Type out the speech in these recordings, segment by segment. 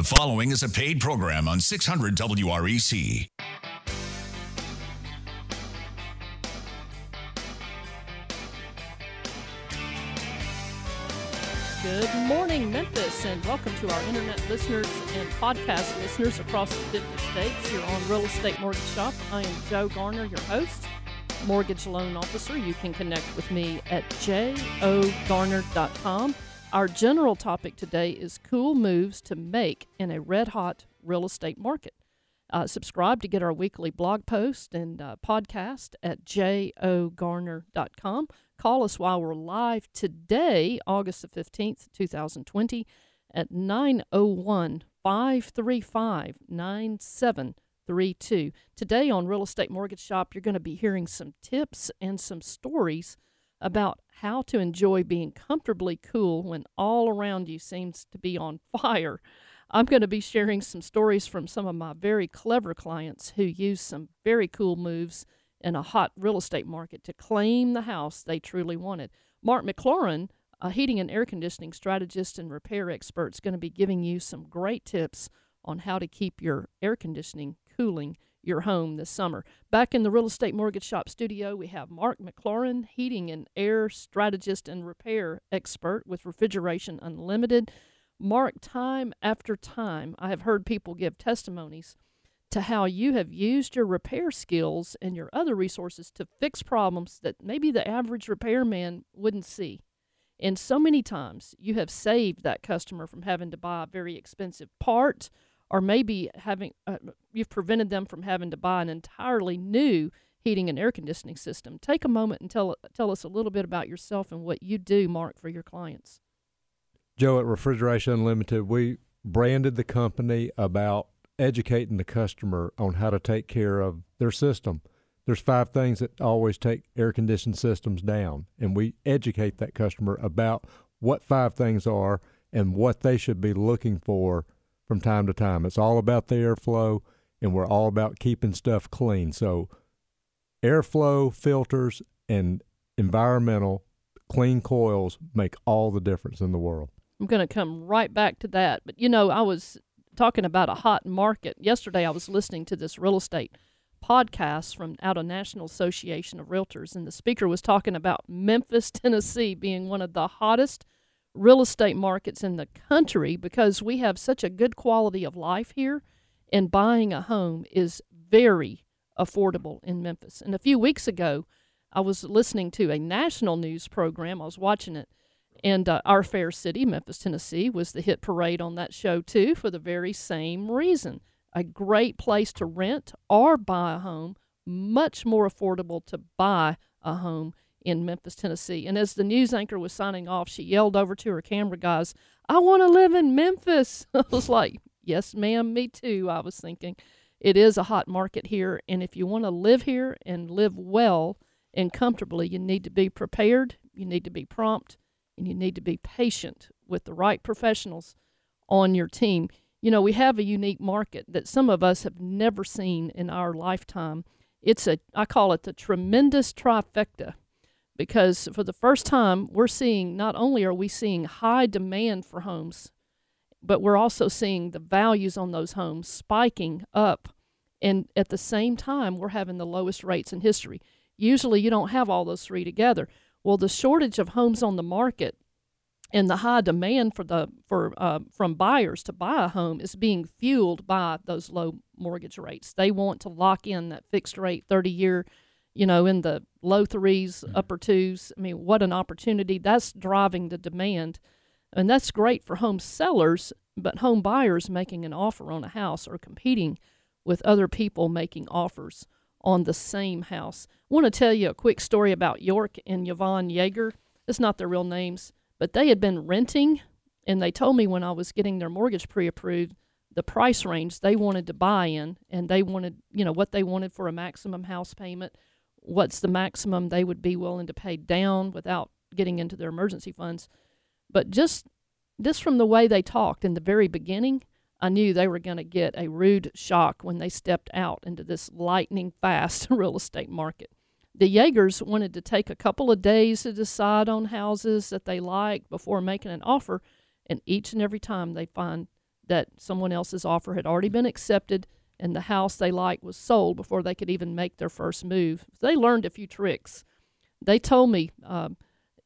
The following is a paid program on 600 WREC. Good morning, Memphis, and welcome to our internet listeners and podcast listeners across the 50 states You're on Real Estate Mortgage Shop. I am Joe Garner, your host, mortgage loan officer. You can connect with me at jogarner.com. Our general topic today is cool moves to make in a red hot real estate market. Uh, subscribe to get our weekly blog post and uh, podcast at jogarner.com. Call us while we're live today, August the 15th, 2020, at 901 535 9732. Today on Real Estate Mortgage Shop, you're going to be hearing some tips and some stories about how to enjoy being comfortably cool when all around you seems to be on fire. I'm going to be sharing some stories from some of my very clever clients who use some very cool moves in a hot real estate market to claim the house they truly wanted. Mark McLaurin, a heating and air conditioning strategist and repair expert, is going to be giving you some great tips on how to keep your air conditioning cooling your home this summer. Back in the Real Estate Mortgage Shop studio, we have Mark McLaurin, heating and air strategist and repair expert with Refrigeration Unlimited. Mark, time after time, I have heard people give testimonies to how you have used your repair skills and your other resources to fix problems that maybe the average repairman wouldn't see. And so many times you have saved that customer from having to buy a very expensive part or maybe having uh, you've prevented them from having to buy an entirely new heating and air conditioning system. Take a moment and tell tell us a little bit about yourself and what you do, Mark, for your clients. Joe at Refrigeration Unlimited, we branded the company about educating the customer on how to take care of their system. There's five things that always take air conditioned systems down, and we educate that customer about what five things are and what they should be looking for from time to time. It's all about the airflow, and we're all about keeping stuff clean. So, airflow, filters, and environmental clean coils make all the difference in the world. I'm going to come right back to that. But you know, I was talking about a hot market. Yesterday, I was listening to this real estate podcast from out of National Association of Realtors, and the speaker was talking about Memphis, Tennessee, being one of the hottest real estate markets in the country because we have such a good quality of life here, and buying a home is very affordable in Memphis. And a few weeks ago, I was listening to a national news program. I was watching it and uh, Our Fair City, Memphis, Tennessee, was the hit parade on that show, too, for the very same reason. A great place to rent or buy a home, much more affordable to buy a home in Memphis, Tennessee. And as the news anchor was signing off, she yelled over to her camera guys, I want to live in Memphis. I was like, Yes, ma'am, me too. I was thinking it is a hot market here. And if you want to live here and live well and comfortably, you need to be prepared, you need to be prompt, and you need to be patient with the right professionals on your team. You know, we have a unique market that some of us have never seen in our lifetime. It's a, I call it the tremendous trifecta because for the first time, we're seeing not only are we seeing high demand for homes, but we're also seeing the values on those homes spiking up. And at the same time, we're having the lowest rates in history. Usually, you don't have all those three together. Well, the shortage of homes on the market and the high demand for the for uh, from buyers to buy a home is being fueled by those low mortgage rates. They want to lock in that fixed rate, thirty year, you know, in the low 3s mm-hmm. upper twos. I mean, what an opportunity! That's driving the demand, and that's great for home sellers. But home buyers making an offer on a house are competing with other people making offers on the same house. I want to tell you a quick story about York and Yvonne Yeager. It's not their real names, but they had been renting, and they told me when I was getting their mortgage pre approved the price range they wanted to buy in, and they wanted, you know, what they wanted for a maximum house payment, what's the maximum they would be willing to pay down without getting into their emergency funds. But just just from the way they talked in the very beginning, I knew they were going to get a rude shock when they stepped out into this lightning fast real estate market. The Yeagers wanted to take a couple of days to decide on houses that they liked before making an offer, and each and every time they find that someone else's offer had already been accepted and the house they liked was sold before they could even make their first move. They learned a few tricks. They told me, um,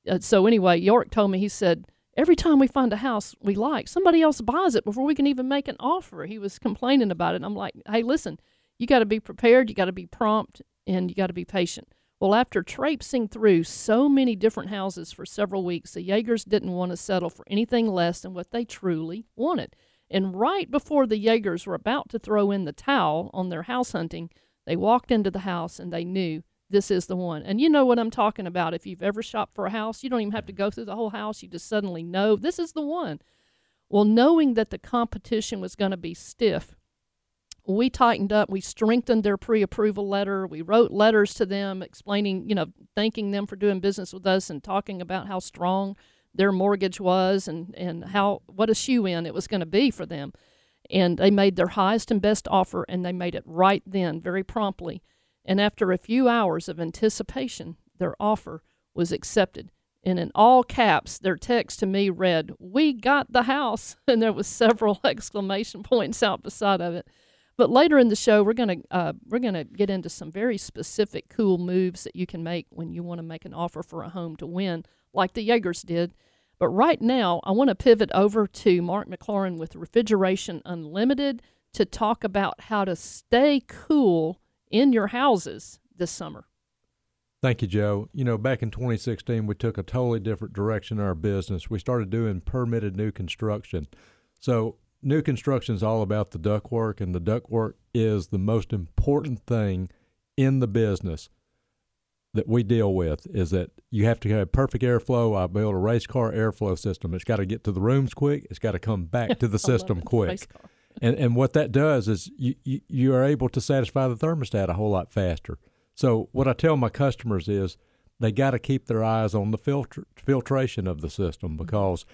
uh, so anyway, York told me, he said, every time we find a house we like, somebody else buys it before we can even make an offer. He was complaining about it. And I'm like, hey, listen, you got to be prepared, you got to be prompt, and you got to be patient. Well, after traipsing through so many different houses for several weeks, the Yeagers didn't want to settle for anything less than what they truly wanted. And right before the Yeagers were about to throw in the towel on their house hunting, they walked into the house and they knew this is the one. And you know what I'm talking about. If you've ever shopped for a house, you don't even have to go through the whole house. You just suddenly know this is the one. Well, knowing that the competition was going to be stiff, we tightened up. We strengthened their pre approval letter. We wrote letters to them explaining, you know, thanking them for doing business with us and talking about how strong their mortgage was and, and how what a shoe in it was going to be for them. And they made their highest and best offer and they made it right then, very promptly. And after a few hours of anticipation, their offer was accepted. And in all caps, their text to me read, We got the house. And there was several exclamation points out beside of it. But later in the show, we're gonna uh, we're gonna get into some very specific, cool moves that you can make when you want to make an offer for a home to win, like the Yeagers did. But right now, I want to pivot over to Mark McLaurin with Refrigeration Unlimited to talk about how to stay cool in your houses this summer. Thank you, Joe. You know, back in 2016, we took a totally different direction in our business. We started doing permitted new construction. So, new construction is all about the ductwork, and the ductwork is the most important thing in the business that we deal with is that you have to have perfect airflow. I build a race car airflow system. It's got to get to the rooms quick. It's got to come back to the system quick. And and what that does is you, you you are able to satisfy the thermostat a whole lot faster. So what I tell my customers is they got to keep their eyes on the filter filtration of the system mm-hmm. because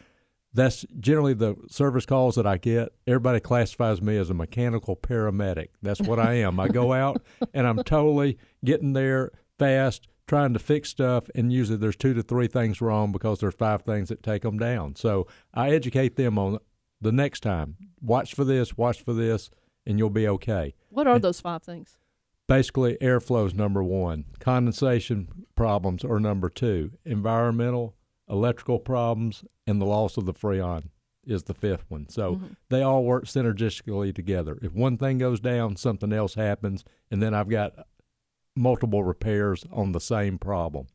that's generally the service calls that I get. Everybody classifies me as a mechanical paramedic. That's what I am. I go out and I'm totally getting there fast, trying to fix stuff, and usually there's two to three things wrong because there's five things that take them down. So I educate them on the next time. Watch for this, watch for this, and you'll be okay. What are and those five things? Basically, airflow is number one. Condensation problems are number two. Environmental, electrical problems, and the loss of the freon is the fifth one. So mm-hmm. they all work synergistically together. If one thing goes down, something else happens, and then I've got multiple repairs on the same problem.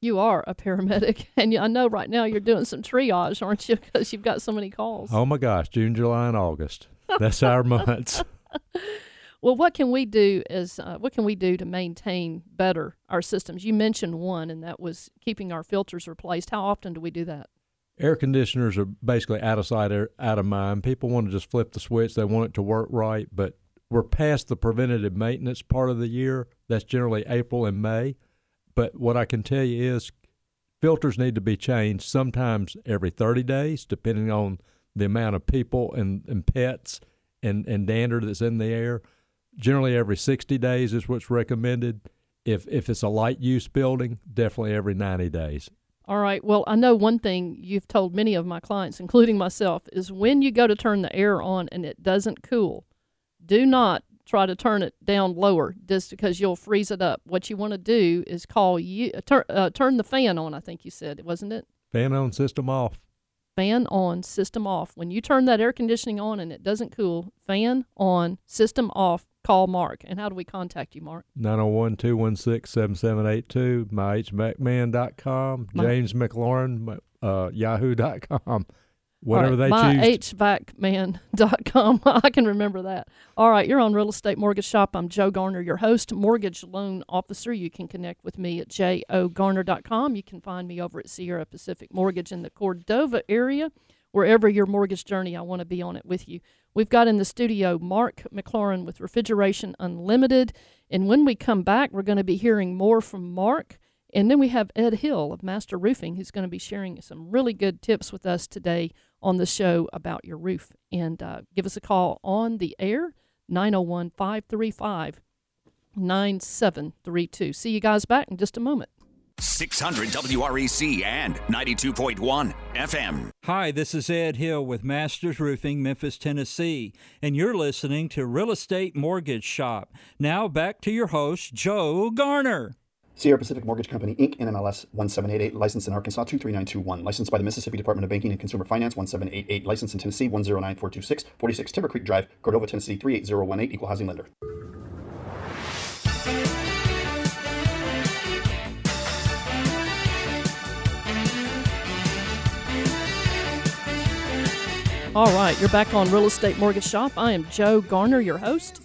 You are a paramedic, and I know right now you're doing some triage, aren't you? Because you've got so many calls. Oh my gosh, June, July, and August. That's our months. Well, what can we do is uh, what can we do to maintain better our systems? You mentioned one, and that was keeping our filters replaced. How often do we do that? Air conditioners are basically out of sight, out of mind. People want to just flip the switch; they want it to work right, but we're past the preventative maintenance part of the year. That's generally April and May. But what I can tell you is filters need to be changed sometimes every 30 days, depending on the amount of people and, and pets and, and dander that's in the air. Generally, every 60 days is what's recommended. If, if it's a light use building, definitely every 90 days. All right. Well, I know one thing you've told many of my clients, including myself, is when you go to turn the air on and it doesn't cool, do not try to turn it down lower just because you'll freeze it up. What you want to do is call you uh, turn uh, turn the fan on. I think you said, wasn't it? Fan on, system off. Fan on, system off. When you turn that air conditioning on and it doesn't cool, fan on, system off. Call Mark. And how do we contact you, Mark? 901 216 7782, myhvacman.com, James McLaurin, uh, yahoo.com. Whatever right, they choose. myhvacman.com. I can remember that. All right, you're on Real Estate Mortgage Shop. I'm Joe Garner, your host, mortgage loan officer. You can connect with me at jogarner.com. You can find me over at Sierra Pacific Mortgage in the Cordova area. Wherever your mortgage journey, I want to be on it with you. We've got in the studio Mark McLaurin with Refrigeration Unlimited. And when we come back, we're going to be hearing more from Mark. And then we have Ed Hill of Master Roofing, who's going to be sharing some really good tips with us today on the show about your roof. And uh, give us a call on the air, 901 535 9732. See you guys back in just a moment. 600 WREC and 92.1 FM. Hi, this is Ed Hill with Masters Roofing, Memphis, Tennessee, and you're listening to Real Estate Mortgage Shop. Now back to your host, Joe Garner. Sierra Pacific Mortgage Company, Inc., NMLS 1788, licensed in Arkansas 23921, licensed by the Mississippi Department of Banking and Consumer Finance 1788, licensed in Tennessee 109426, 46 Timber Creek Drive, Cordova, Tennessee 38018, equal housing lender. All right, you're back on Real Estate Mortgage Shop. I am Joe Garner, your host,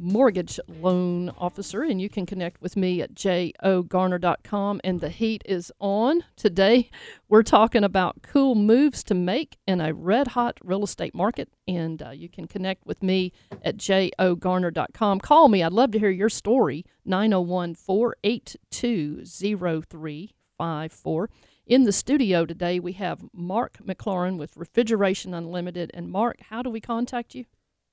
mortgage loan officer, and you can connect with me at jogarner.com. And the heat is on. Today, we're talking about cool moves to make in a red hot real estate market. And uh, you can connect with me at jogarner.com. Call me. I'd love to hear your story, 901 482 0354. In the studio today, we have Mark McLaurin with Refrigeration Unlimited. And Mark, how do we contact you?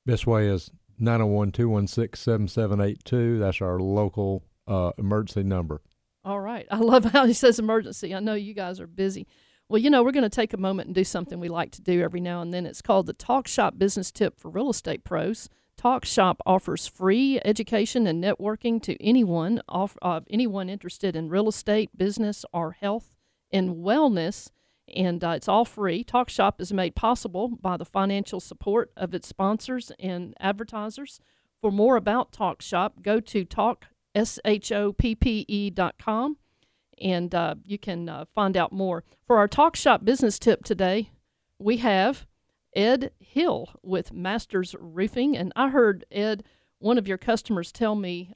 Best way is 901 216 7782. That's our local uh, emergency number. All right. I love how he says emergency. I know you guys are busy. Well, you know, we're going to take a moment and do something we like to do every now and then. It's called the Talk Shop Business Tip for Real Estate Pros. Talk Shop offers free education and networking to anyone, off, anyone interested in real estate, business, or health and wellness, and uh, it's all free. Talk Shop is made possible by the financial support of its sponsors and advertisers. For more about Talk Shop, go to talkshoppe.com and uh, you can uh, find out more. For our Talk Shop business tip today, we have Ed Hill with Masters Roofing. And I heard, Ed, one of your customers tell me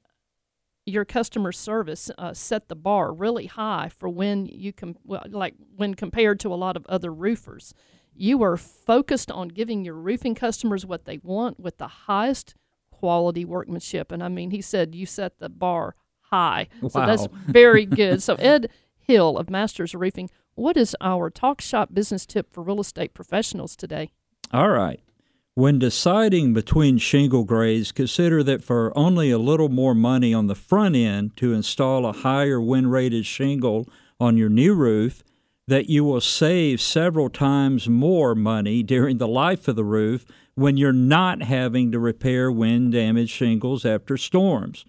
your customer service uh, set the bar really high for when you com- well, like when compared to a lot of other roofers. You are focused on giving your roofing customers what they want with the highest quality workmanship. And I mean, he said you set the bar high. Wow. So that's very good. so Ed Hill of Masters Roofing, what is our talk shop business tip for real estate professionals today? All right. When deciding between shingle grades, consider that for only a little more money on the front end to install a higher wind rated shingle on your new roof, that you will save several times more money during the life of the roof when you're not having to repair wind damaged shingles after storms.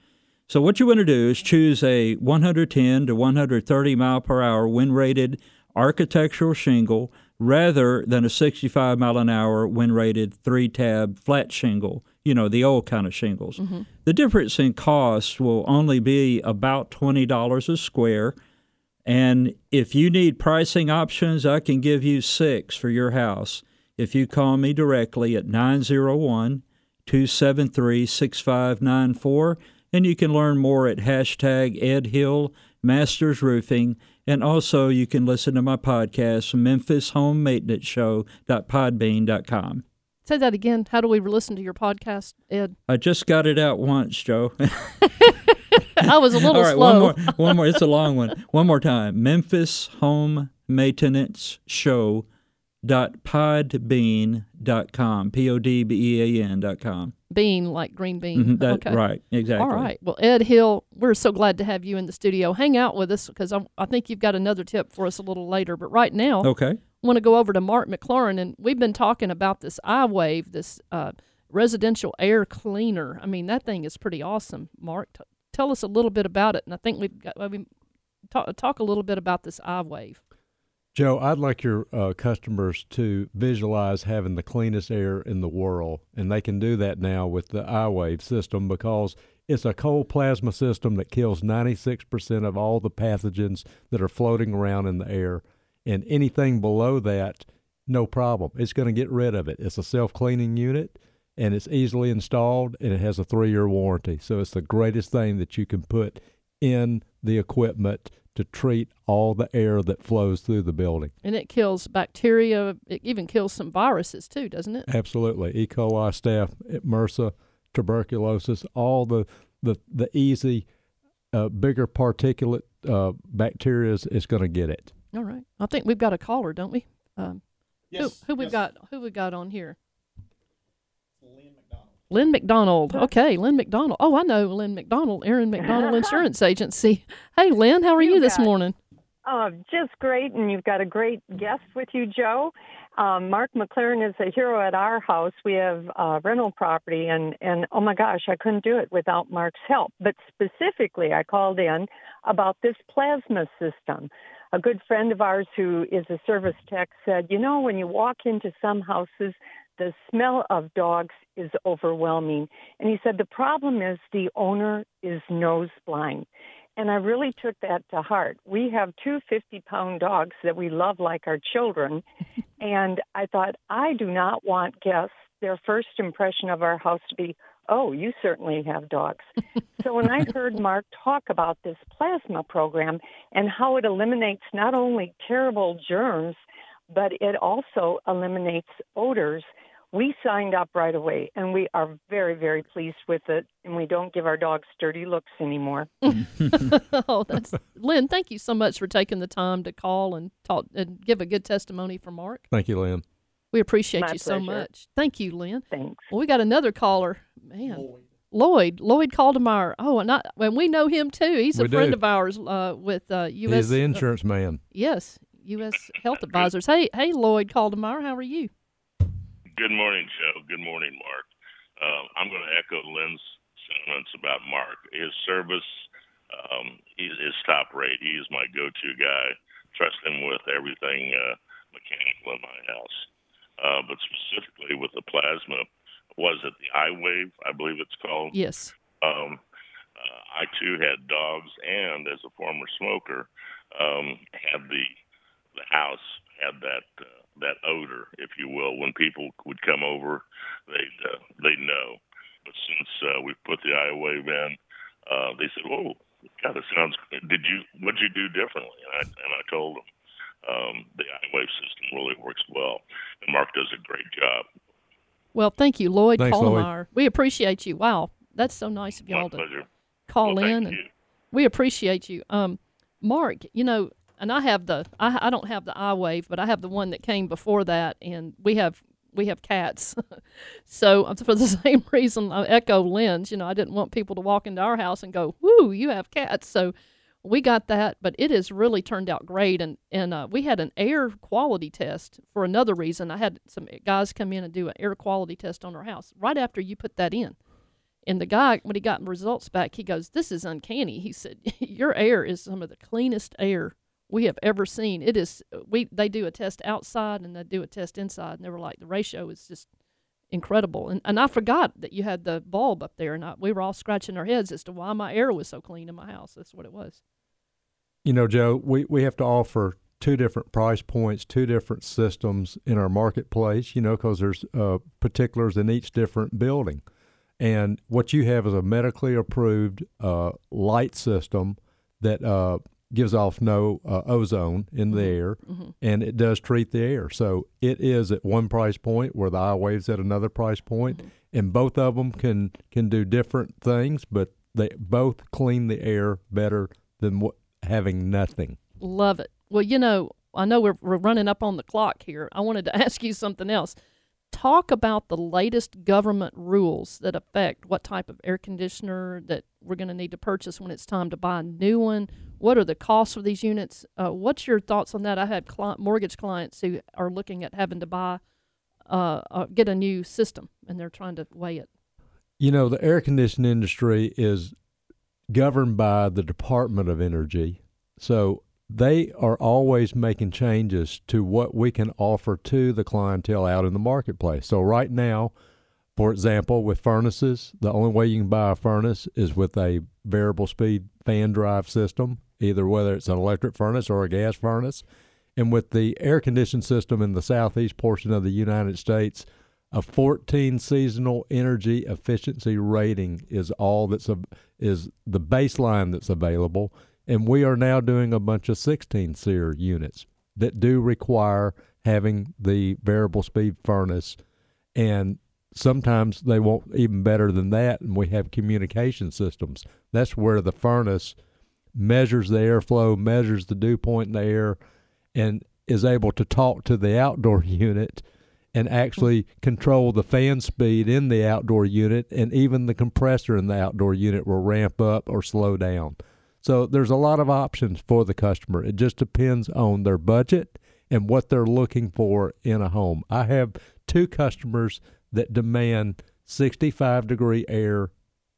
So what you want to do is choose a 110 to 130 mile per hour wind rated architectural shingle rather than a 65 mile an hour wind rated three tab flat shingle, you know, the old kind of shingles. Mm-hmm. The difference in cost will only be about $20 a square. And if you need pricing options, I can give you six for your house if you call me directly at 901 273 6594. And you can learn more at hashtag Ed Hill Masters Roofing. And also, you can listen to my podcast, Memphis Home Maintenance Show. Show.podbean.com. Say that again. How do we listen to your podcast, Ed? I just got it out once, Joe. I was a little All right, slow. one more. One more. It's a long one. One more time. Memphis Home Maintenance Show dot podbean dot com p o d b e a n dot com Bean, like green bean. Mhm, that, okay. right exactly All right. Well, Ed Hill, we're so glad to have you in the studio. Hang out with us because I, I think you've got another tip for us a little later. But right now, okay I want to go over to Mark McLaurin, and we've been talking about this iWave, this uh, residential air cleaner. I mean, that thing is pretty awesome. Mark, t- tell us a little bit about it, and I think we've got we talk, talk a little bit about this iWave. Joe, I'd like your uh, customers to visualize having the cleanest air in the world, and they can do that now with the iWave system because it's a cold plasma system that kills 96% of all the pathogens that are floating around in the air. And anything below that, no problem. It's going to get rid of it. It's a self cleaning unit and it's easily installed and it has a three year warranty. So it's the greatest thing that you can put in the equipment to treat all the air that flows through the building. And it kills bacteria. It even kills some viruses too, doesn't it? Absolutely. E. coli, staph, MRSA, tuberculosis, all the, the, the easy, uh, bigger particulate uh, bacteria is, is going to get it. All right. I think we've got a caller, don't we? Um, Yes. Who, who we yes. got? Who we got on here? Lynn McDonald. Okay, Lynn McDonald. Oh, I know Lynn McDonald, Aaron McDonald Insurance Agency. Hey, Lynn, how are you, You this morning? Oh, just great. And you've got a great guest with you, Joe. Um, Mark McLaurin is a hero at our house. We have uh, rental property, and, and oh my gosh, I couldn't do it without Mark's help. But specifically, I called in about this plasma system. A good friend of ours who is a service tech said, you know, when you walk into some houses, the smell of dogs is overwhelming. And he said the problem is the owner is nose blind. And I really took that to heart. We have two 50 pound dogs that we love like our children. and I thought, I do not want guests, their first impression of our house to be, oh, you certainly have dogs. so when I heard Mark talk about this plasma program and how it eliminates not only terrible germs, but it also eliminates odors. We signed up right away and we are very, very pleased with it. And we don't give our dogs dirty looks anymore. oh, that's Lynn. Thank you so much for taking the time to call and talk and give a good testimony for Mark. Thank you, Lynn. We appreciate My you so much. Thank you, Lynn. Thanks. Well, we got another caller. Man, Lloyd. Lloyd Caldemeyer. Oh, and I, and we know him too. He's a We friend do. of ours uh, with uh, U.S. He's the insurance man. yes, U.S. Health Advisors. Hey, hey, Lloyd Caldemeyer. How are you? Good morning, Joe. Good morning, Mark. Uh, I'm going to echo Lynn's sentiments about Mark. His service um, is, is top rate. He is my go-to guy. Trust him with everything uh, mechanical in my house. Uh, but specifically with the plasma, was it the iWave? I believe it's called. Yes. Um, uh, I too had dogs, and as a former smoker, um, had the the house had that uh, that odor, if you will. When people would come over, they'd uh, they'd know. But since uh, we put the iWave in, uh, they said, "Oh, God, it sounds. Did you what'd you do differently?" And I and I told them um, the iWave system really works well, and Mark does a great job. Well, thank you, Lloyd Thanks, Lloyd. We appreciate you. Wow, that's so nice of y'all to pleasure. call well, in thank and you. we appreciate you. Um, Mark, you know, and I have the I, I don't have the iWave, but I have the one that came before that, and we have we have cats. so uh, for the same reason, I echo Lynn's. You know, I didn't want people to walk into our house and go, "Whoo, you have cats." So we got that, but it has really turned out great. And and uh, we had an air quality test for another reason. I had some guys come in and do an air quality test on our house right after you put that in. And the guy, when he got the results back, he goes, "This is uncanny." He said, "Your air is some of the cleanest air we have ever seen. It is. We they do a test outside and they do a test inside, and they were like, the ratio is just incredible. And and I forgot that you had the bulb up there, and I, we were all scratching our heads as to why my air was so clean in my house. That's what it was. You know, Joe, we, we have to offer two different price points, two different systems in our marketplace, you know, because there's uh, particulars in each different building. And what you have is a medically approved uh, light system that uh, gives off no uh, ozone in the mm-hmm. air, mm-hmm. and it does treat the air. So it is at one price point where the iWave's at another price point, mm-hmm. and both of them can can do different things, but they both clean the air better than what, having nothing. Love it. Well, you know, I know we're, we're running up on the clock here. I wanted to ask you something else. Talk about the latest government rules that affect what type of air conditioner that we're going to need to purchase when it's time to buy a new one. What are the costs of these units? Uh, what's your thoughts on that? I had cli- mortgage clients who are looking at having to buy, uh, uh, get a new system, and they're trying to weigh it. You know, the air conditioning industry is governed by the Department of Energy. So they are always making changes to what we can offer to the clientele out in the marketplace. So right now, for example, with furnaces, the only way you can buy a furnace is with a variable speed fan drive system, either whether it's an electric furnace or a gas furnace. And with the air conditioning system in the southeast portion of the United States, a 14 seasonal energy efficiency rating is all that's a, is the baseline that's available and we are now doing a bunch of 16 SEER units that do require having the variable speed furnace and sometimes they want even better than that and we have communication systems that's where the furnace measures the airflow measures the dew point in the air and is able to talk to the outdoor unit and actually control the fan speed in the outdoor unit, and even the compressor in the outdoor unit will ramp up or slow down. So there's a lot of options for the customer. It just depends on their budget and what they're looking for in a home. I have two customers that demand 65 degree air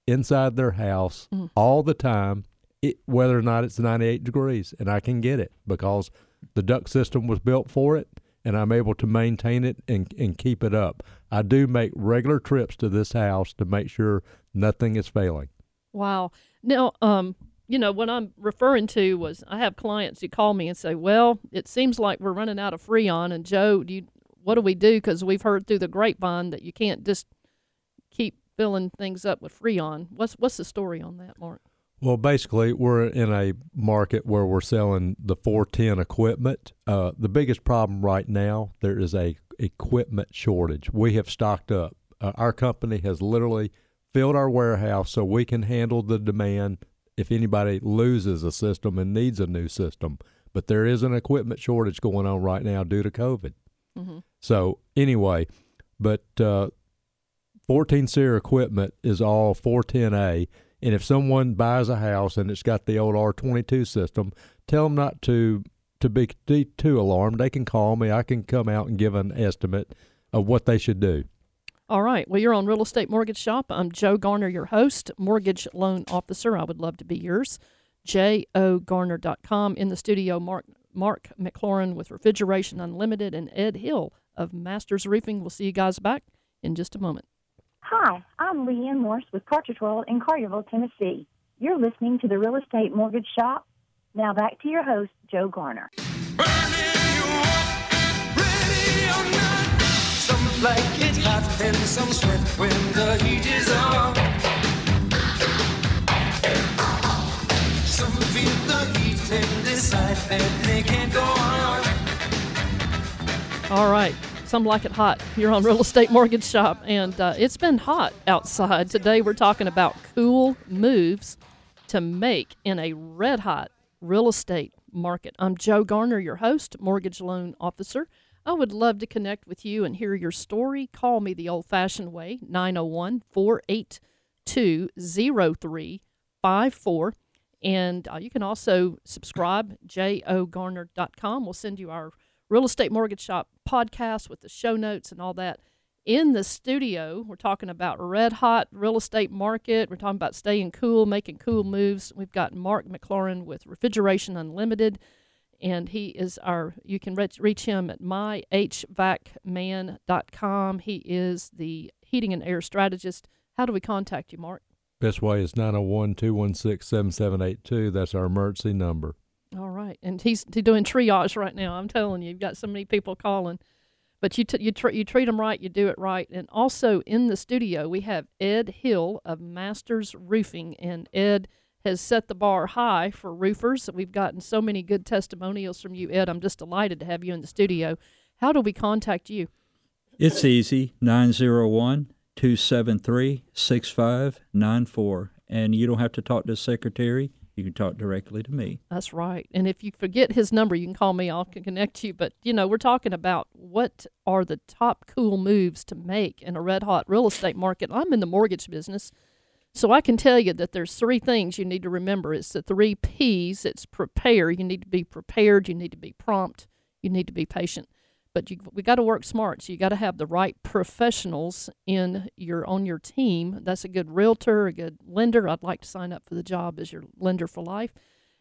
inside their house Mm. all the time, it, whether or not it's 98 degrees, and I can get it because the duct system was built for it, and I'm able to maintain it and, and keep it up. I do make regular trips to this house to make sure nothing is failing. Wow. Now, um, you know, what I'm referring to was I have clients who call me and say, "Well, it seems like we're running out of Freon, and Joe, do you, what do we do? Because we've heard through the grapevine that you can't just keep filling things up with Freon. What's what's the story on that, Mark? Well, basically, we're in a market where we're selling the 410 equipment. Uh, the biggest problem right now, there is a equipment shortage. We have stocked up. Uh, our company has literally filled our warehouse so we can handle the demand if anybody loses a system and needs a new system. But there is an equipment shortage going on right now due to COVID. Mm-hmm. So anyway, but uh, 14 SEER equipment is all 410A. And if someone buys a house and it's got the old R22 system, tell them not to to be too alarmed. They can call me. I can come out and give an estimate of what they should do. All right. Well, you're on Real Estate Mortgage Shop. I'm Joe Garner, your host, mortgage loan officer. I would love to be yours. jogarner.com. In the studio, Mark Mark McLaurin with Refrigeration Unlimited and Ed Hill of Masters Roofing. We'll see you guys back in just a moment. Hi, I'm Leanne Morse with Cartridge World in Carterville, Tennessee. You're listening to the Real Estate Mortgage Shop. Now back to your host, Joe Garner. Like it hot and some sweat when the heat is on. Some feel the heat All right. Some like it hot. You're on Real Estate Mortgage Shop, and uh, it's been hot outside. Today, we're talking about cool moves to make in a red hot real estate market. I'm Joe Garner, your host, mortgage loan officer. I would love to connect with you and hear your story. Call me the old fashioned way, 901 482 0354. And uh, you can also subscribe, jogarner.com. We'll send you our Real Estate Mortgage Shop podcast with the show notes and all that. In the studio, we're talking about red hot real estate market. We're talking about staying cool, making cool moves. We've got Mark McLaurin with Refrigeration Unlimited, and he is our. You can reach, reach him at myhvacman.com. He is the heating and air strategist. How do we contact you, Mark? Best way is 901 216 7782. That's our emergency number. All right, and he's he's doing triage right now. I'm telling you, you've got so many people calling, but you t- you tr- you treat them right, you do it right. And also in the studio we have Ed Hill of Masters Roofing, and Ed has set the bar high for roofers. We've gotten so many good testimonials from you, Ed. I'm just delighted to have you in the studio. How do we contact you? It's easy 901 273 6594. And you don't have to talk to the secretary. You can talk directly to me. That's right. And if you forget his number, you can call me. I'll connect you. But, you know, we're talking about what are the top cool moves to make in a red hot real estate market. I'm in the mortgage business. So I can tell you that there's three things you need to remember. It's the three P's. It's prepare. You need to be prepared. You need to be prompt. You need to be patient. But you we got to work smart. So you got to have the right professionals in your on your team. That's a good realtor, a good lender. I'd like to sign up for the job as your lender for life,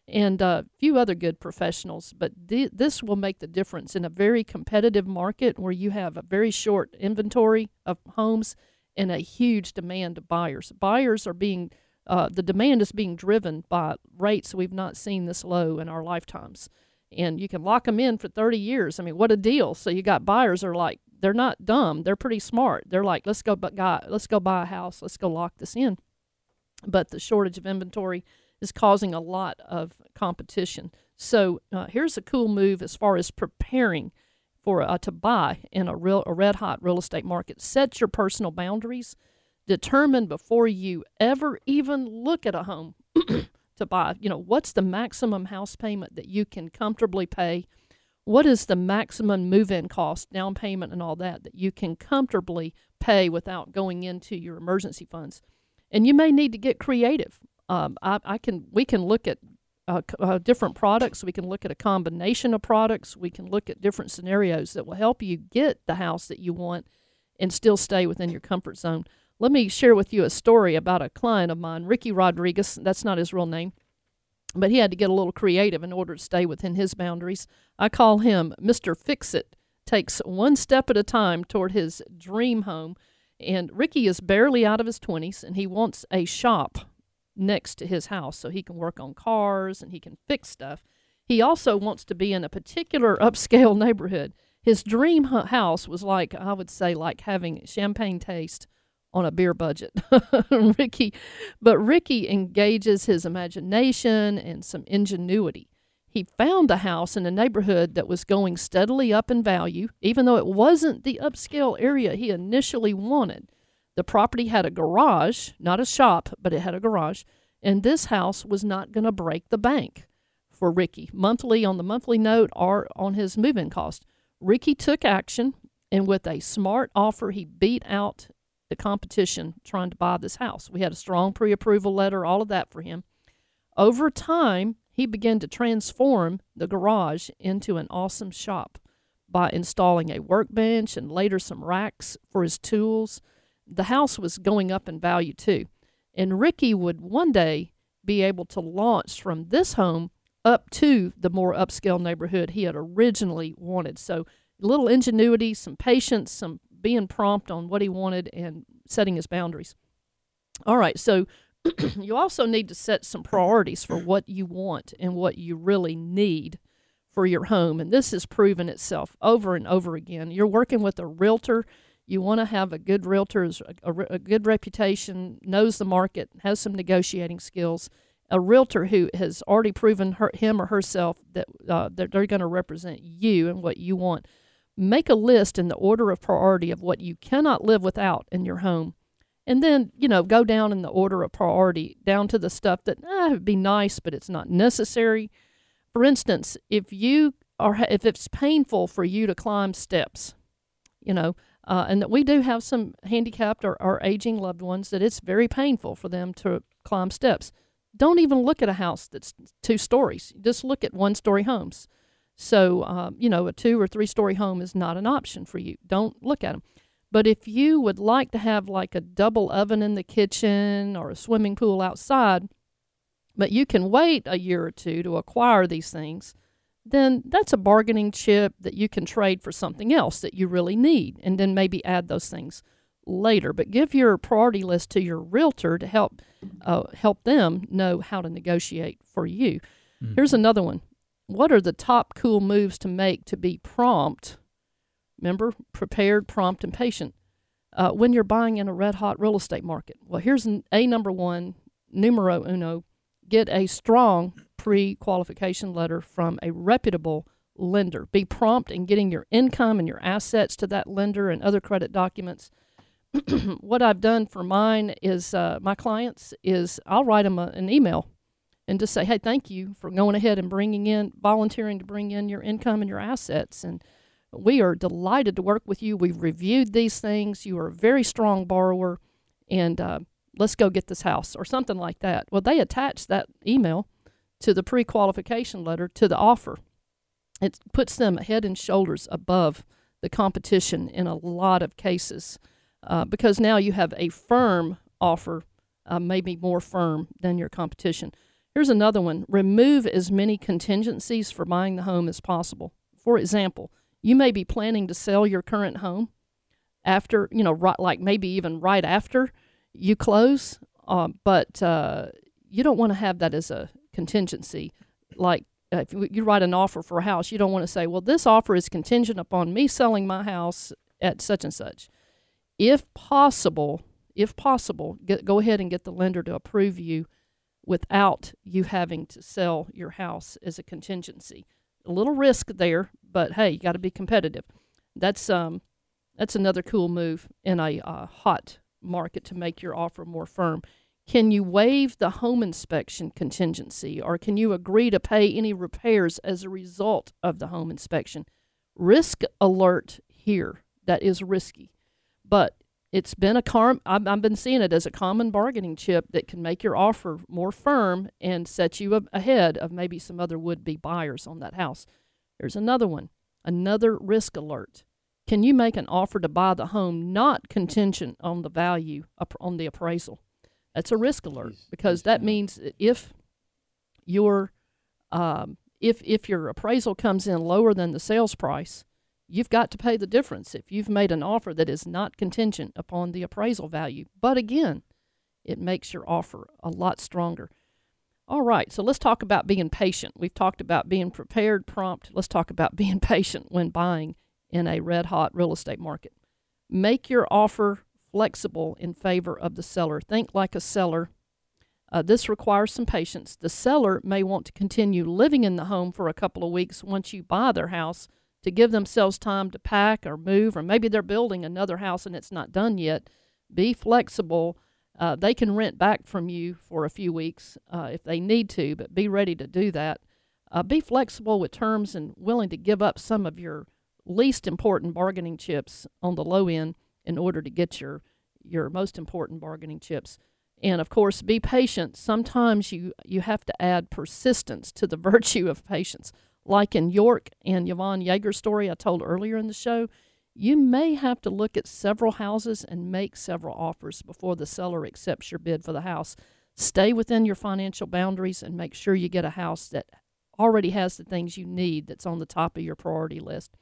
and a few other good professionals. But th- this will make the difference in a very competitive market where you have a very short inventory of homes and a huge demand of buyers. Buyers are being uh, the demand is being driven by rates we've not seen this low in our lifetimes and you can lock them in for 30 years. I mean, what a deal. So you got buyers are like, they're not dumb. They're pretty smart. They're like, let's go, but guy, let's go buy a house. Let's go lock this in. But the shortage of inventory is causing a lot of competition. So uh, here's a cool move as far as preparing for uh, to buy in a real a red hot real estate market. Set your personal boundaries. Determine before you ever even look at a home to buy. You know, what's the maximum house payment that you can comfortably pay? what is the maximum move-in cost, down payment, and all that that you can comfortably pay without going into your emergency funds. And you may need to get creative. Um, I, I can we can look at uh, uh, different products. We can look at a combination of products. We can look at different scenarios that will help you get the house that you want and still stay within your comfort zone. Let me share with you a story about a client of mine, Ricky Rodriguez. That's not his real name, but he had to get a little creative in order to stay within his boundaries. I call him Mr. Fix It. Takes one step at a time toward his dream home. And Ricky is barely out of his 20s and he wants a shop next to his house so he can work on cars and he can fix stuff. He also wants to be in a particular upscale neighborhood. His dream house was like, I would say, like having champagne taste on a beer budget. Ricky, but Ricky engages his imagination and some ingenuity. He found a house in a neighborhood that was going steadily up in value, even though it wasn't the upscale area he initially wanted. The property had a garage, not a shop, but it had a garage, and this house was not going to break the bank for Ricky, monthly on the monthly note or on his move in cost. Ricky took action, and with a smart offer, he beat out the competition trying to buy this house. We had a strong pre approval letter, all of that for him. Over time, he began to transform the garage into an awesome shop by installing a workbench and later some racks for his tools. The house was going up in value too. And Ricky would one day be able to launch from this home up to the more upscale neighborhood he had originally wanted. So, a little ingenuity, some patience, some being prompt on what he wanted, and setting his boundaries. All right, so you also need to set some priorities for what you want and what you really need for your home. And this has proven itself over and over again. You're working with a realtor. You want to have a good realtor, a, a, good reputation, knows the market, has some negotiating skills. A realtor who has already proven her, him or herself that, uh, that they're going to represent you and what you want. Make a list in the order of priority of what you cannot live without in your home. And then you know go down in the order of priority down to the stuff that eh, would be nice but it's not necessary. For instance if you are if it's painful for you to climb steps you know uh, and that we do have some handicapped or, or aging loved ones that it's very painful for them to climb steps. Don't even look at a house that's two stories. Just look at one story homes so um, you know a two or three story home is not an option for you don't look at them but if you would like to have like a double oven in the kitchen or a swimming pool outside, but you can wait a year or two to acquire these things, then that's a bargaining chip that you can trade for something else that you really need and then maybe add those things later. But give your priority list to your realtor to help uh, help them know how to negotiate for you. Mm-hmm. Here's another one. What are the top cool moves to make to be prompt Remember, prepared, prompt, and patient. Uh, when you're buying in a red hot real estate market. Well, here's an, a number one, numero uno get a strong pre qualification letter from a reputable lender. Be prompt in getting your income and your assets to that lender and other credit documents. what I've done for mine is uh, my clients is I'll write them a, an email and just say, hey, thank you for going ahead and bringing in, volunteering to bring in your income and your assets. And we are delighted to work with you. We've reviewed these things. You are a very strong borrower, and uh, let's go get this house or something like that. Well, they attach that email to the pre qualification letter to the offer. It puts them head and shoulders above the competition in a lot of cases uh, because now you have a firm offer, uh, maybe more firm than your competition. Here's another one remove as many contingencies for buying the home as possible. For example, you may be planning to sell your current home after, you know, right, like maybe even right after you close, uh, but uh, you don't want to have that as a contingency. Like if you write an offer for a house, you don't want to say, well, this offer is contingent upon me selling my house at such and such. If possible, if possible, get, go ahead and get the lender to approve you without you having to sell your house as a contingency. A little risk there, but hey, you got to be competitive. That's um, that's another cool move in a uh, hot market to make your offer more firm. Can you waive the home inspection contingency or can you agree to pay any repairs as a result of the home inspection? Risk alert here. That is risky. But it's been a car I've, I've been seeing it as a common bargaining chip that can make your offer more firm and set you ahead of maybe some other would-be buyers on that house. There's another one, another risk alert. Can you make an offer to buy the home not contingent on the value ap- on the appraisal? That's a risk alert because that means if your um, if if your appraisal comes in lower than the sales price, you've got to pay the difference if you've made an offer that is not contingent upon the appraisal value. But again, it makes your offer a lot stronger. All right, so let's talk about being patient. We've talked about being prepared, prompt. Let's talk about being patient when buying in a red hot real estate market. Make your offer flexible in favor of the seller. Think like a seller. Uh, this requires some patience. The seller may want to continue living in the home for a couple of weeks once you buy their house to give themselves time to pack or move, or maybe they're building another house and it's not done yet. Be flexible. Uh, they can rent back from you for a few weeks uh, if they need to, but be ready to do that. Uh, be flexible with terms and willing to give up some of your least important bargaining chips on the low end in order to get your your most important bargaining chips. And of course, be patient. Sometimes you you have to add persistence to the virtue of patience. Like in York and Yvonne Yeager's story I told earlier in the show, you may have to look at several houses and make several offers before the seller accepts your bid for the house. Stay within your financial boundaries and make sure you get a house that already has the things you need that's on the top of your priority list.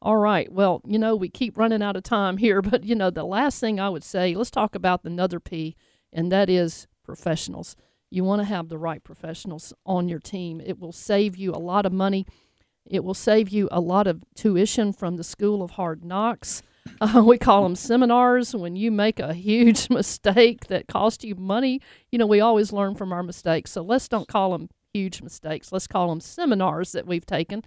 All right. Well, you know, we keep running out of time here, but you know, the last thing I would say, let's talk about the another P, and that is professionals. You want to have the right professionals on your team. It will save you a lot of money. It will save you a lot of tuition from the School of Hard Knocks. Uh, we call them seminars. When you make a huge mistake that costs you money, you know, we always learn from our mistakes. So let's don't call them huge mistakes. Let's call them seminars that we've taken.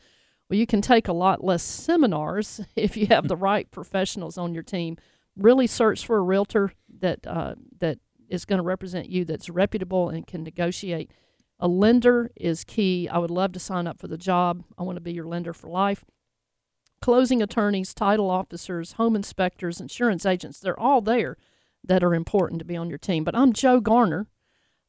Well, you can take a lot less seminars if you have the right professionals on your team. Really search for a realtor that uh, that is going to represent you, that's reputable and can negotiate. A lender is key. I would love to sign up for the job. I want to be your lender for life. Closing attorneys, title officers, home inspectors, insurance agents, they're all there that are important to be on your team. But I'm Joe Garner.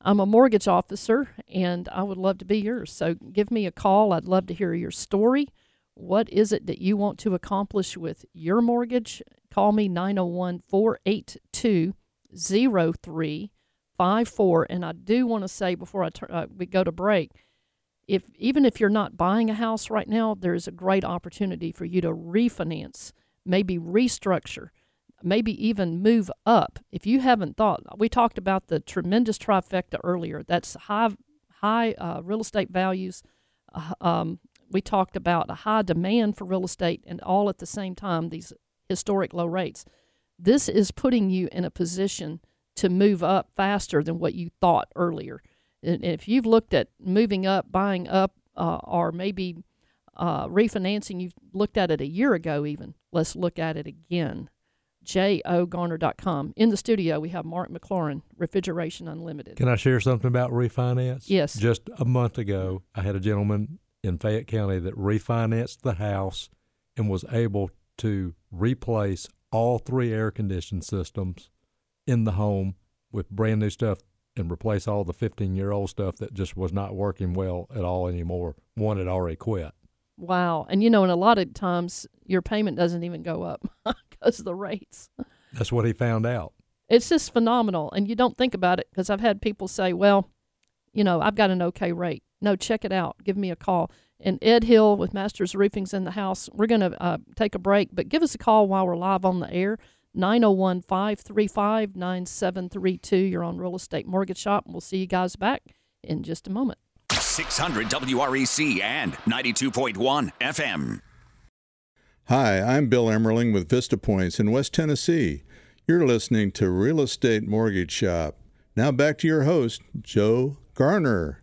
I'm a mortgage officer and I would love to be yours. So give me a call. I'd love to hear your story. What is it that you want to accomplish with your mortgage? Call me 901 482 0354. And I do want to say before I tur- uh, we go to break, if even if you're not buying a house right now, there's a great opportunity for you to refinance, maybe restructure, maybe even move up. If you haven't thought, we talked about the tremendous trifecta earlier. That's high high uh, real estate values. Uh, um, we talked about a high demand for real estate, and all at the same time, these historic low rates. This is putting you in a position to move up faster than what you thought earlier. And if you've looked at moving up, buying up, uh, or maybe uh, refinancing, you've looked at it a year ago even, let's look at it again. jogarner.com. In the studio, we have Mark McLaurin, Refrigeration Unlimited. Can I share something about refinance? Yes. Just a month ago, I had a gentleman in Fayette County that refinanced the house and was able to replace all three air conditioning systems in the home with brand new stuff and replace all the 15 year old stuff that just was not working well at all anymore. One had already quit. Wow. And you know, and a lot of times your payment doesn't even go up because the rates. That's what he found out. It's just phenomenal. And you don't think about it because I've had people say, well, you know, I've got an okay rate. No, check it out. Give me a call. And Ed Hill with Masters Roofing's in the house. We're going to uh, take a break, but give us a call while we're live on the air. 901 535 9732. You're on Real Estate Mortgage Shop, and we'll see you guys back in just a moment. 600 WREC and 92.1 FM. Hi, I'm Bill Emmerling with Vista Points in West Tennessee. You're listening to Real Estate Mortgage Shop. Now back to your host, Joe Garner.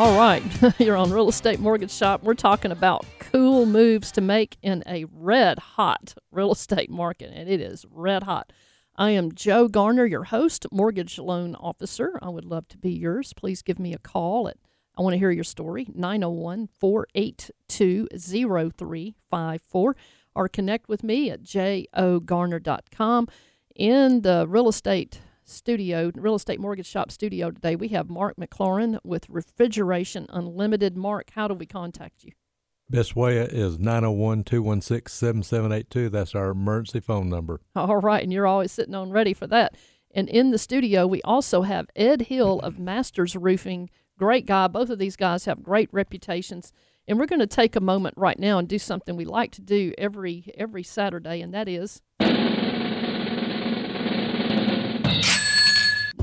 All right, you're on Real Estate Mortgage Shop. We're talking about cool moves to make in a red hot real estate market, and it is red hot. I am Joe Garner, your host, mortgage loan officer. I would love to be yours. Please give me a call at I want to hear your story 901 482 0354 or connect with me at jogarner.com. In the real estate studio, real estate mortgage shop studio today, we have Mark McLaurin with Refrigeration Unlimited. Mark, how do we contact you? Best way is 901 216 7782. That's our emergency phone number. All right, and you're always sitting on ready for that. And in the studio, we also have Ed Hill of Masters Roofing. Great guy. Both of these guys have great reputations. And we're going to take a moment right now and do something we like to do every every Saturday, and that is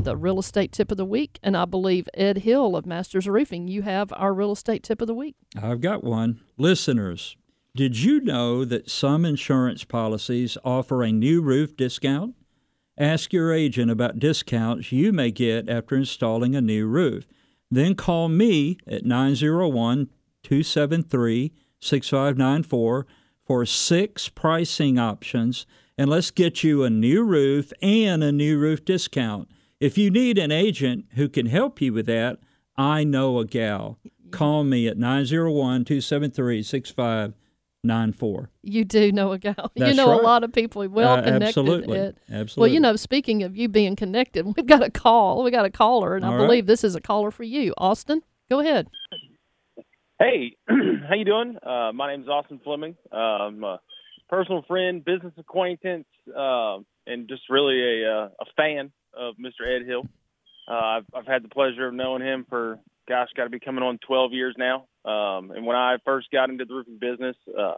the real estate tip of the week. And I believe Ed Hill of Masters Roofing, you have our real estate tip of the week. I've got one. Listeners, did you know that some insurance policies offer a new roof discount? Ask your agent about discounts you may get after installing a new roof. Then call me at 901 273 6594 for six pricing options and let's get you a new roof and a new roof discount. If you need an agent who can help you with that, I know a gal. Call me at 901 273 6594. You do know a gal. you know right. a lot of people. Well Uh, connected. absolutely. Ed. Absolutely. Well, you know, speaking of you being connected, we've got a call. We got a caller, and I All right. believe this is a caller for you, Austin. Go ahead. Hey, how you doing? Uh, my is Austin Fleming. Um, a personal friend, business acquaintance, uh, and just really a, uh, a fan of Mr. Ed Hill. Uh, I've, I've had the pleasure of knowing him for, gosh, got to be coming on 12 years now. Um, and when I first got into the roofing business, uh,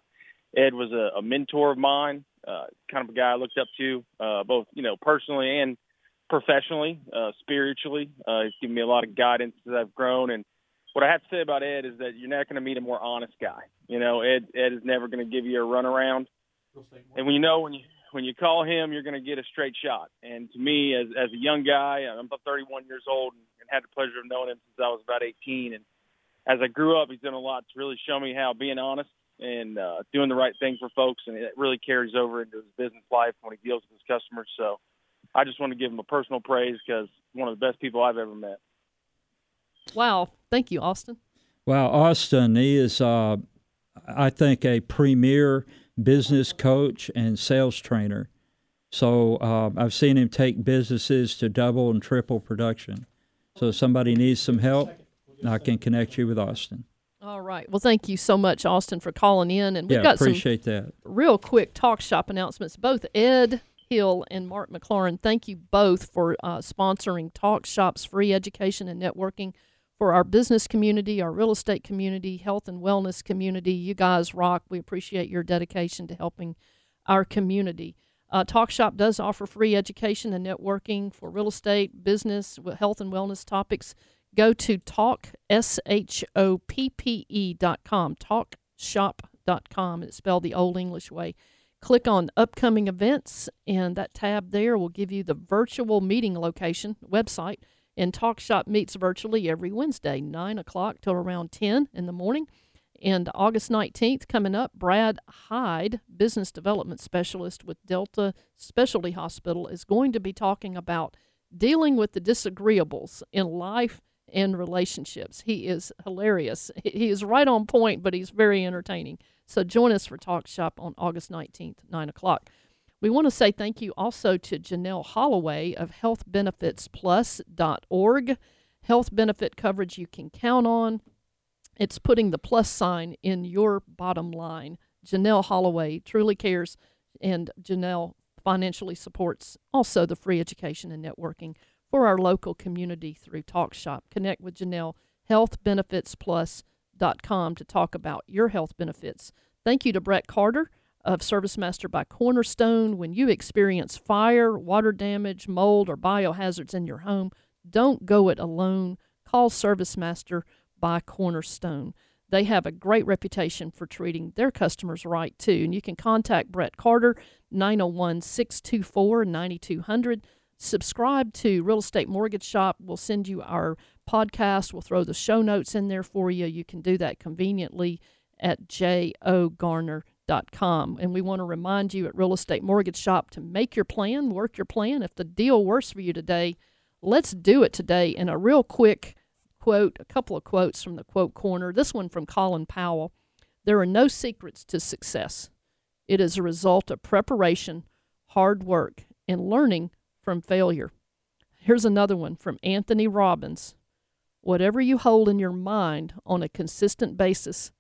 Ed was a, a mentor of mine, uh, kind of a guy I looked up to, uh, both, you know, personally and professionally, uh, spiritually. Uh, he's given me a lot of guidance as I've grown. And what I have to say about Ed is that you're not going to meet a more honest guy. You know, Ed Ed is never going to give you a runaround. And when you know when you when you call him, you're going to get a straight shot. And to me, as as a young guy, I'm about 31 years old and, and had the pleasure of knowing him since I was about 18. And as I grew up, he's done a lot to really show me how being honest and uh, doing the right thing for folks, and it really carries over into his business life when he deals with his customers. So I just want to give him a personal praise because one of the best people I've ever met. Wow. Thank you, Austin. Wow. Austin, he is, uh, I think, a premier business coach and sales trainer. So uh, I've seen him take businesses to double and triple production. So if somebody needs some help, I can connect you with Austin. All right. Well, thank you so much, Austin, for calling in. And we've yeah, got some appreciate that. real quick talk shop announcements. Both Ed Hill and Mark McLaurin, thank you both for uh, sponsoring Talk Shoppe's free education and networking for our business community, our real estate community, health and wellness community. You guys rock. We appreciate your dedication to helping our community. Uh, Talk Shoppe does offer free education and networking for real estate, business, health and wellness topics. Go to talk, S H O P P E dot com, talkshoppe.com. It's spelled the old English way. Click on upcoming events, and that tab there will give you the virtual meeting location website. And Talk Shoppe meets virtually every Wednesday, 9 o'clock till around 10 in the morning. And August 19th, coming up, Brad Hyde, Business Development Specialist with Delta Specialty Hospital, is going to be talking about dealing with the disagreeables in life and relationships. He is hilarious. He- is right on point, but he's very entertaining. So join us for Talk Shoppe on August 19th, 9 o'clock. We want to say thank you also to Janelle Holloway of healthbenefitsplus.org. Health benefit coverage you can count on. It's putting the plus sign in your bottom line. Janelle Holloway truly cares, and Janelle financially supports also the free education and networking for our local community through Talk Shoppe. Connect with Janelle, healthbenefitsplus.com to talk about your health benefits. Thank you to Brett Carter of ServiceMaster by Cornerstone. When you experience fire, water damage, mold, or biohazards in your home, don't go it alone. Call ServiceMaster by Cornerstone. They have a great reputation for treating their customers right, too. And you can contact Brett Carter, 901 624 9200. subscribe to Real Estate Mortgage Shop. We'll send you our podcast. We'll throw the show notes in there for you. You can do that conveniently at jogarner.com. And we want to remind you at Real Estate Mortgage Shop to make your plan, work your plan. If the deal works for you today, let's do it today. And a real quick quote, a couple of quotes from the quote corner. This one from Colin Powell. There are no secrets to success. It is a result of preparation, hard work, and learning from failure. Here's another one from Anthony Robbins. Whatever you hold in your mind on a consistent basis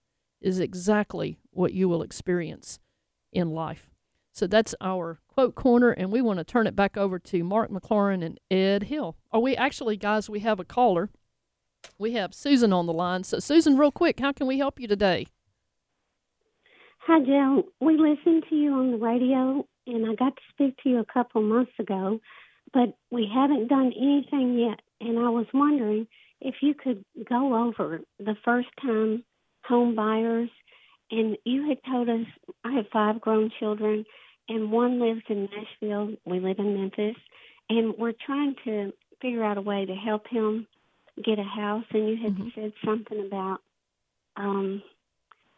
is exactly what you will experience in life. So that's our quote corner, and we want to turn it back over to Mark McLaurin and Ed Hill. Are we actually, guys? We have a caller. We have Susan on the line. So, Susan, real quick, how can we help you today? Hi, Joe. We listened to you on the radio, and I got to speak to you a couple months ago, but we haven't done anything yet. And I was wondering if you could go over the first time home buyers. And you had told us I have five grown children, and one lives in Nashville. We live in Memphis, and we're trying to figure out a way to help him get a house. And you had said something about um,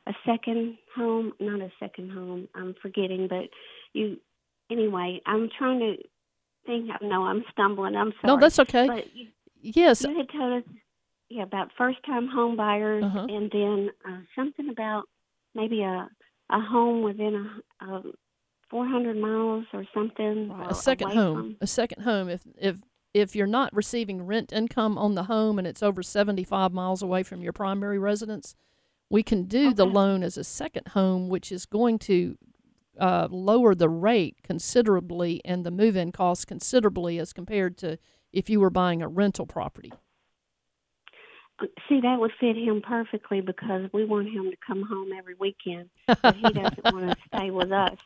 a second home, not a second home. I'm forgetting, but you. Anyway, I'm trying to think. No, I'm stumbling. I'm sorry. No, that's okay. But you, Yes. you had told us, yeah, about first time home buyers, Uh-huh. and then uh, something about maybe a a home within a, a 400 miles or something. or a second home. from- a second home. If if if you're not receiving rent income on the home and it's over 75 miles away from your primary residence we can do the loan as a second home which is going to uh, lower the rate considerably and the move-in cost considerably as compared to if you were buying a rental property See, that would fit him perfectly because we want him to come home every weekend, but he doesn't want to stay with us.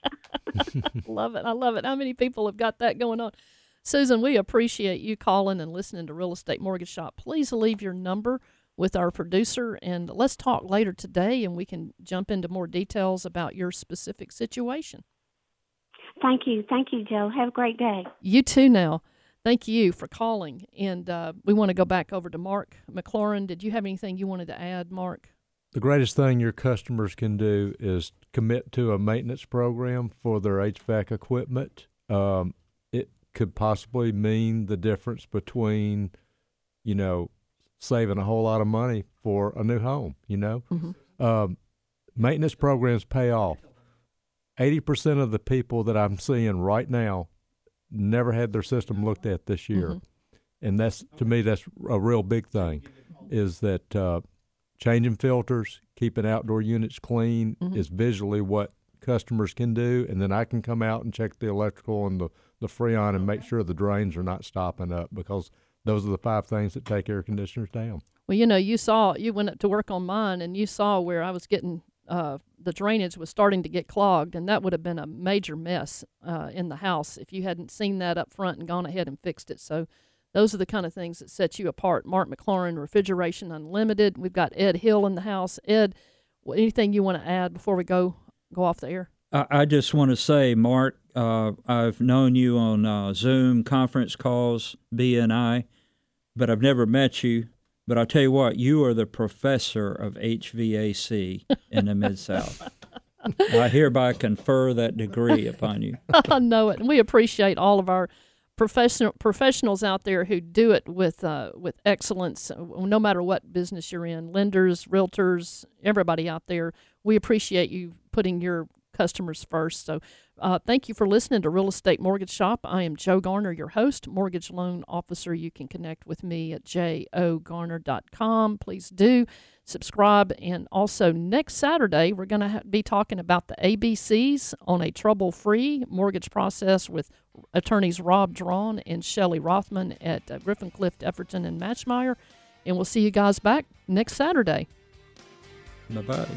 love it. I love it. How many people have got that going on? Susan, we appreciate you calling and listening to Real Estate Mortgage Shop. Please leave your number with our producer and let's talk later today and we can jump into more details about your specific situation. Thank you, thank you, Joe. Have a great day. You too now. Thank you for calling. And uh, we want to go back over to Mark McLaurin. Did you have anything you wanted to add, Mark? The greatest thing your customers can do is commit to a maintenance program for their HVAC equipment. Um, it could possibly mean the difference between, you know, saving a whole lot of money for a new home. You know, um, maintenance programs pay off. Eighty percent of the people that I'm seeing right now never had their system looked at this year, and that's to me that's a real big thing. Is that uh, changing filters, keeping outdoor units clean is visually what customers can do, and then I can come out and check the electrical and the the freon and make sure the drains are not stopping up because those are the five things that take air conditioners down. Well, you know, you saw you went up to work on mine, and you saw where I was getting uh, the drainage was starting to get clogged, and that would have been a major mess uh, in the house if you hadn't seen that up front and gone ahead and fixed it. So, those are the kind of things that set you apart. Mark McLaurin, Refrigeration Unlimited. We've got Ed Hill in the house. Ed, anything you want to add before we go go off the air? I, just want to say, Mark, uh, I've known you on uh, Zoom conference calls, BNI, but I've never met you. But I'll tell you what, you are the professor of HVAC in the Mid South. I hereby confer that degree upon you. I know it, and we appreciate all of our professional professionals out there who do it with uh, with excellence, uh, no matter what business you're in. Lenders, realtors, everybody out there, we appreciate you putting your customers first. So, uh, thank you for listening to Real Estate Mortgage Shop. I am Joe Garner, your host, mortgage loan officer. You can connect with me at jogarner.com. Please do subscribe. And also, next Saturday, we're going to ha- be talking about the ABCs on a trouble free mortgage process with attorneys Rob Drawn and Shelley Rothman at uh, Griffin Clift, Everton, and Maschmeyer. And we'll see you guys back next Saturday. Bye bye.